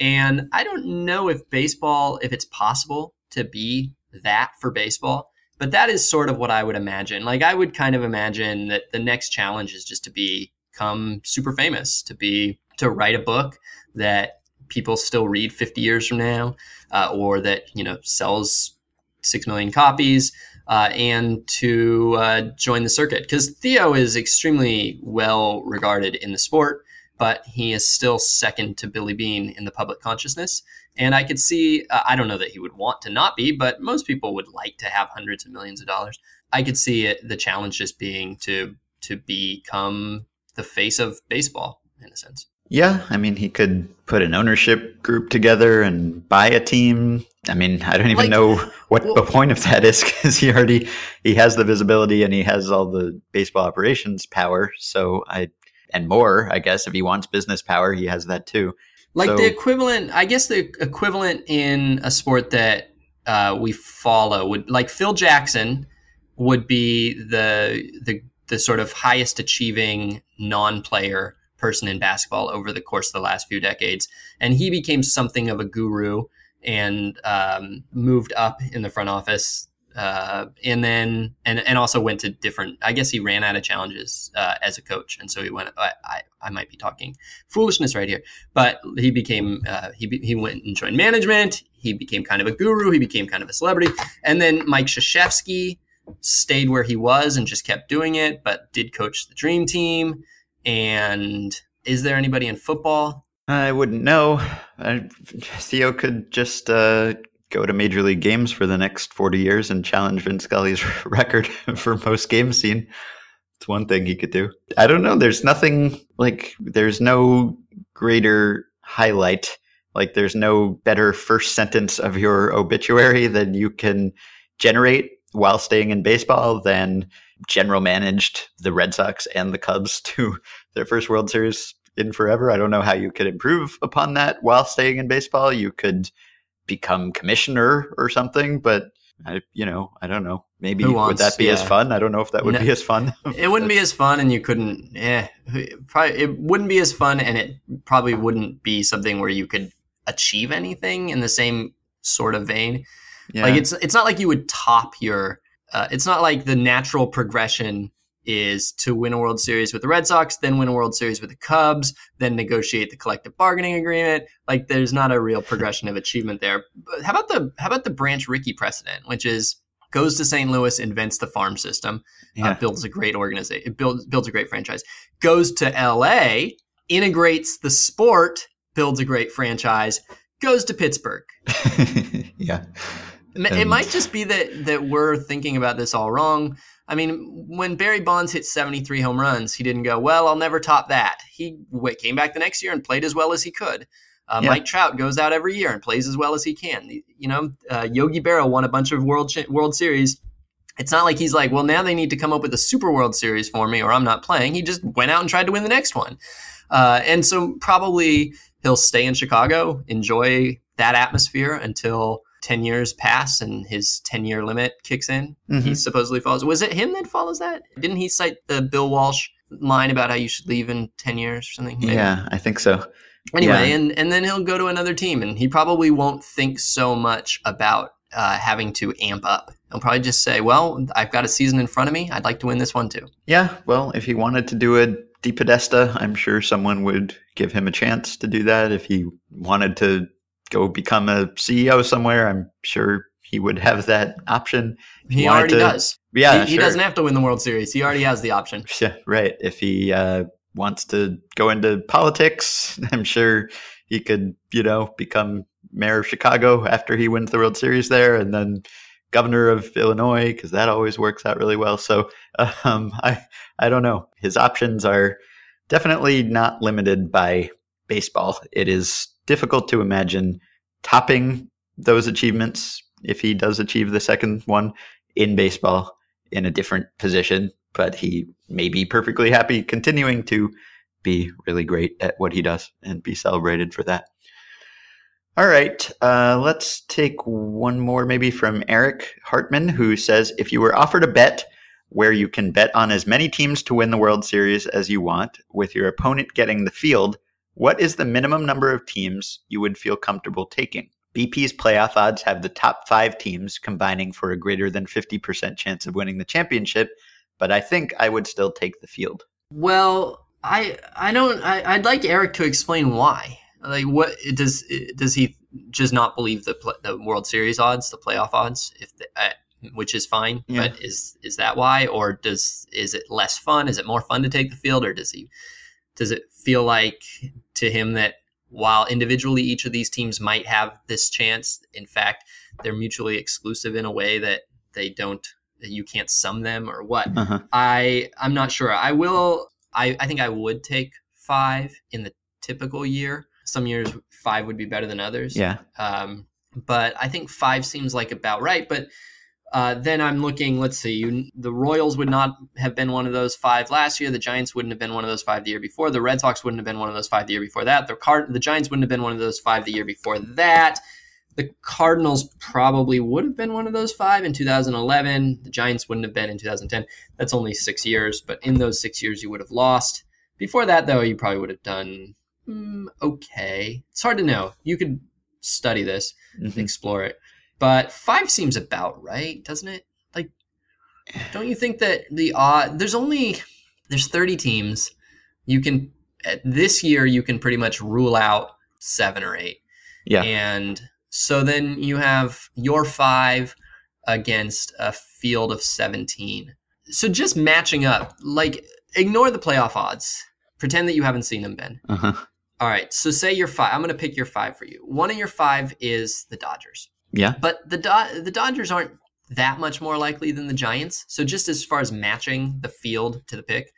and I don't know if baseball, if it's possible to be that for baseball. But that is sort of what I would imagine. Like I would kind of imagine that the next challenge is just to become super famous, to be to write a book that people still read 50 years from now, uh, or that you know sells six million copies, uh, and to uh, join the circuit. Because Theo is extremely well regarded in the sport, but he is still second to Billy Beane in the public consciousness. And I could see, uh, I don't know that he would want to not be, but most people would like to have hundreds of millions of dollars. I could see it, the challenge just being to to become the face of baseball in a sense. Yeah, I mean, he could put an ownership group together and buy a team. I mean, I don't even Like, know what well- the point of that is because he already he has the visibility and he has all the baseball operations power. So I and more, I guess, if he wants business power, he has that too. Like So- the equivalent, I guess the equivalent in a sport that uh, we follow would like Phil Jackson would be the the the sort of highest achieving non-player person in basketball over the course of the last few decades, and he became something of a guru and um, moved up in the front office. Uh, and then and, and also went to different i guess he ran out of challenges uh, as a coach. And so he went I, I, I might be talking foolishness right here but he became uh, he, he went and joined management. He became kind of a guru. He became kind of a celebrity. And then mike Krzyzewski stayed where he was and just kept doing it but did coach the dream team and is there anybody in football I wouldn't know. I, Theo could just uh, go to major league games for the next forty years and challenge Vin Scully's record for most games seen. It's one thing he could do. I don't know. There's nothing like there's no greater highlight. Like there's no better first sentence of your obituary than you can generate while staying in baseball than general managed the Red Sox and the Cubs to their first World Series in forever. I don't know how you could improve upon that while staying in baseball. You could become commissioner or something, but I, you know, I don't know. Maybe Who would that be as fun? I don't know if that would No. be as fun. it wouldn't be as fun and you couldn't eh, probably it wouldn't be as fun and it probably wouldn't be something where you could achieve anything in the same sort of vein Yeah. like it's it's not like you would top your uh, it's not like the natural progression is to win a World Series with the Red Sox, then win a World Series with the Cubs, then negotiate the collective bargaining agreement. Like there's not a real progression of achievement there. But how about the how about the Branch Rickey precedent, which is goes to St. Louis, invents the farm system, uh, builds a great organization, builds builds a great franchise, goes to L.A., integrates the sport, builds a great franchise, goes to Pittsburgh. yeah. It might just be that that we're thinking about this all wrong. I mean, when Barry Bonds hit 73 home runs, he didn't go, "Well, I'll never top that." He came back the next year and played as well as he could. Uh, Yeah. Mike Trout goes out every year and plays as well as he can. You know, uh, Yogi Berra won a bunch of World World Series. It's not like he's like, "Well, now they need to come up with a Super World Series for me, or I'm not playing." He just went out and tried to win the next one. Uh, and so probably he'll stay in Chicago, enjoy that atmosphere until 10 years pass and his 10 year limit kicks in. Mhm. He supposedly follows. Was it him that follows that? Didn't he cite the Bill Walsh line about how you should leave in 10 years or something? Maybe. Yeah, I think so. Anyway, Yeah. and, and then he'll go to another team and he probably won't think so much about uh, having to amp up. He'll probably just say, well, I've got a season in front of me. I'd like to win this one too. Yeah, well, if he wanted to do a DePodesta, I'm sure someone would give him a chance to do that. If he wanted to go become a CEO somewhere, I'm sure he would have that option. He Wanted already to- does. Yeah, he, he sure. doesn't have to win the World Series. He already has the option. Yeah, right. If he uh, wants to go into politics, I'm sure he could, you know, become mayor of Chicago after he wins the World Series there, and then governor of Illinois because that always works out really well. So um, I, I don't know. His options are definitely not limited by baseball. It is difficult to imagine topping those achievements if he does achieve the second one in baseball in a different position, but he may be perfectly happy continuing to be really great at what he does and be celebrated for that. All right, uh, let's take one more, maybe from Eric Hartman, who says if you were offered a bet where you can bet on as many teams to win the World Series as you want, with your opponent getting the field, what is the minimum number of teams you would feel comfortable taking? BP's playoff odds have the top five teams combining for a greater than 50% chance of winning the championship, but I think I would still take the field. Well, I I don't. I, I'd like Eric to explain why. Like, what does does he just not believe the the World Series odds, the playoff odds, if the, uh, which is fine. Yeah. But is is that why, or does is it less fun? Is it more fun to take the field, or does he does it feel like to him that while individually each of these teams might have this chance, in fact, they're mutually exclusive in a way that they don't that you can't sum them or what? Uh-huh. I I'm not sure. I will. I I think I would take five in the typical year. Some years five would be better than others. Yeah. Um, but I think five seems like about right. But uh, then I'm looking. Let's see. You, the Royals would not have been one of those five last year. The Giants wouldn't have been one of those five the year before. The Red Sox wouldn't have been one of those five the year before that. The Card the Giants wouldn't have been one of those five the year before that. The Cardinals probably would have been one of those five in 2011. The Giants wouldn't have been in 2010. That's only six years, but in those six years, you would have lost. Before that, though, you probably would have done mm, okay. It's hard to know. You could study this, Mhm. explore it, but five seems about right, doesn't it? Like, don't you think that the odd? There's only there's 30 teams. You can this year you can pretty much rule out seven or eight. Yeah. And so then you have your five against a field of 17. So just matching up, like ignore the playoff odds. Pretend that you haven't seen them, Ben. Uh-huh. All right. So say your five. I'm going to pick your five for you. One of your five is the Dodgers, Yeah. but the Do- the Dodgers aren't that much more likely than the Giants. So just as far as matching the field to the pick,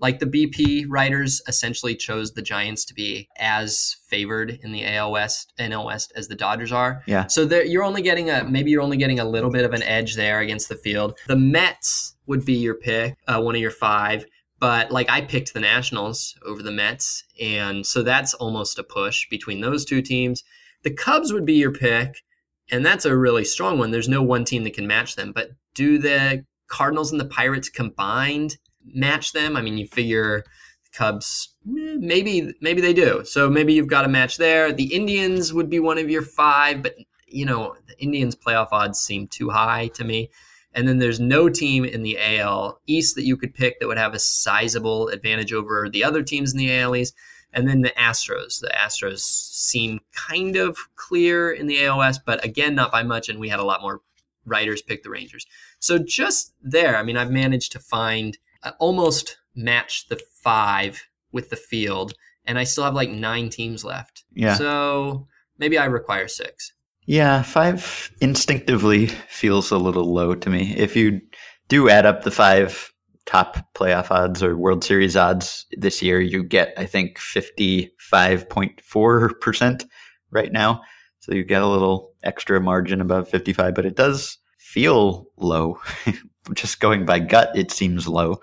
like the BP writers essentially chose the Giants to be as favored in the AL West, NL West as the Dodgers are. Yeah. So there, you're only getting a maybe you're only getting a little bit of an edge there against the field. The Mets would be your pick, uh, one of your five. But like I picked the Nationals over the Mets, and so that's almost a push between those two teams. The Cubs would be your pick, and that's a really strong one. There's no one team that can match them. But do the Cardinals and the Pirates combined match them? I mean, you figure Cubs eh, maybe maybe they do. So maybe you've got a match there. The Indians would be one of your five, but you know the Indians playoff odds seem too high to me. And then there's no team in the AL East that you could pick that would have a sizable advantage over the other teams in the AL East. And then the Astros. The Astros seem kind of clear in the AL West, but again, not by much. And we had a lot more writers pick the Rangers. So just there, I mean, I've managed to find uh, almost match the five with the field. and I still have like nine teams left. Yeah. So maybe I require six. Yeah, five instinctively feels a little low to me. If you do add up the five top playoff odds or World Series odds this year, you get, I think, 55.4% right now. So you get a little extra margin above 55, but it does feel low. Just going by gut, it seems low,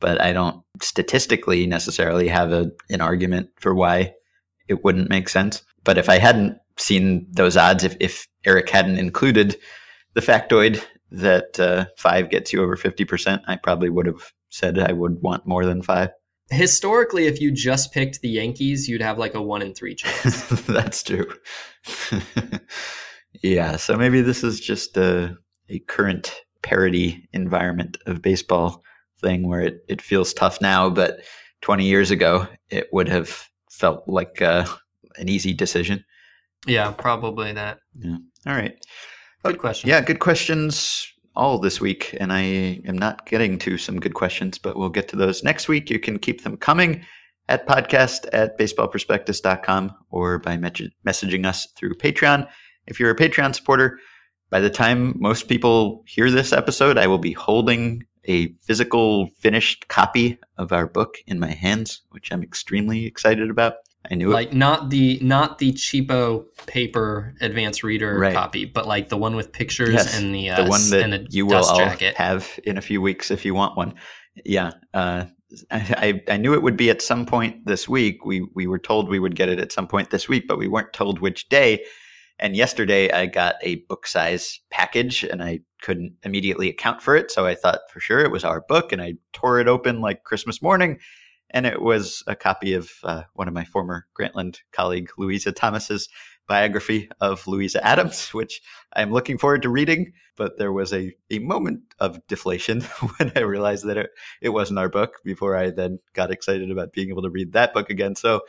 but I don't statistically necessarily have a, an argument for why it wouldn't make sense. But if I hadn't seen those odds, if, if Eric hadn't included the factoid that uh, five gets you over 50%, I probably would have said I would want more than five. Historically, if you just picked the Yankees, you'd have like a one in three chance. That's true. yeah, so maybe this is just a, a current parody environment of baseball thing where it, it feels tough now, but 20 years ago, it would have felt like uh, an easy decision. yeah, probably that. Yeah. All right. Good question. Yeah, good questions all this week, and I am not getting to some good questions, but we'll get to those next week. You can keep them coming at podcast at baseballprospectus.com or by me- messaging us through Patreon. If you're a Patreon supporter, by the time most people hear this episode, I will be holding a physical finished copy of our book in my hands, which I'm extremely excited about. I knew it Like not the not the cheapo paper advanced reader Right. copy, but like the one with pictures Yes, and the uh, the one s- and that you will all jacket. have in a few weeks if you want one. Yeah, uh, I, I I knew it would be at some point this week. We we were told we would get it at some point this week, but we weren't told which day. And yesterday, I got a book size package, and I couldn't immediately account for it. So I thought for sure it was our book, and I tore it open like Christmas morning, and it was a copy of uh, one of my former Grantland colleague Louisa Thomas's biography of Louisa Adams, which I'm looking forward to reading. But there was a, a moment of deflation when I realized that it, it wasn't our book before I then got excited about being able to read that book again. So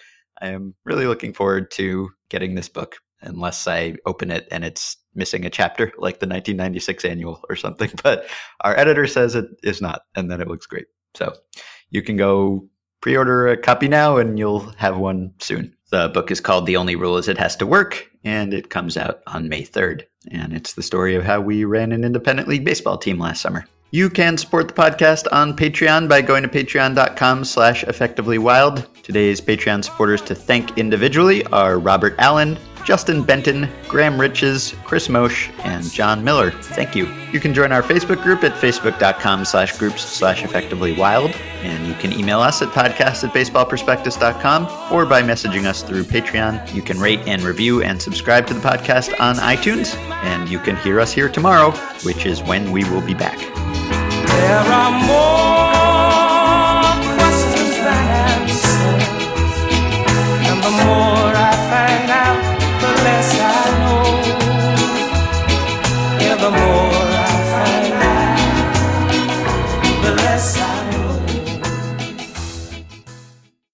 I am really looking forward to getting this book, unless I open it and it's missing a chapter like the 1996 annual or something. But our editor says it is not, and that it looks great. So you can go pre order a copy now and you'll have one soon. The book is called The Only Rule Is It Has to Work, and it comes out on May 3rd. And it's the story of how we ran an independent league baseball team last summer. You can support the podcast on Patreon by going to patreon.com slash effectively wild. Today's Patreon supporters to thank individually are Robert Allen, Justin Benton, Graham Riches, Chris Mosch, and John Miller. Thank you. You can join our Facebook group at facebook.com slash groups slash effectively wild. And you can email us at podcast at baseballprospectus.com or by messaging us through Patreon. You can rate and review and subscribe to the podcast on iTunes. And you can hear us here tomorrow, which is when we will be back.